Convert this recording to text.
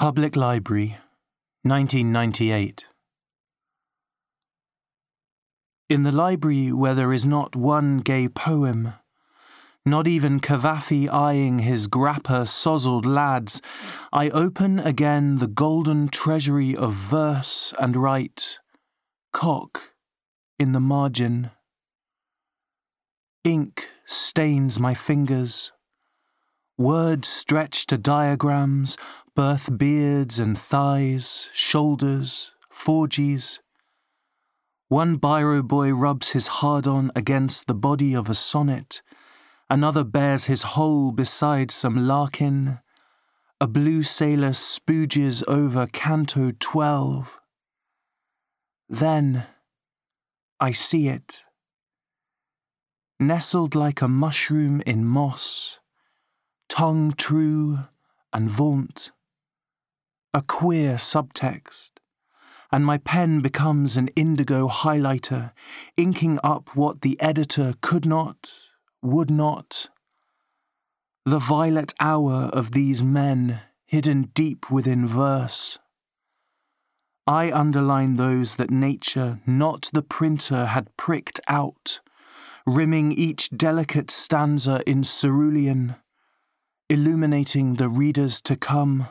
Public Library, 1998. In the library where there is not one gay poem, not even Cavafy eyeing his grappa sozzled lads, I open again the golden treasury of verse and write, cock in the margin. Ink stains my fingers. Words stretch to diagrams, birth beards and thighs, shoulders, forges. One biro boy rubs his hard on against the body of a sonnet, another bares his hole beside some larkin, a blue sailor spooges over Canto 12. Then I see it. Nestled like a mushroom in moss, tongue true and vaunt, a queer subtext, and my pen becomes an indigo highlighter, inking up what the editor could not, would not. The violet hour of these men hidden deep within verse. I underline those that nature, not the printer, had pricked out, rimming each delicate stanza in cerulean, illuminating the readers to come.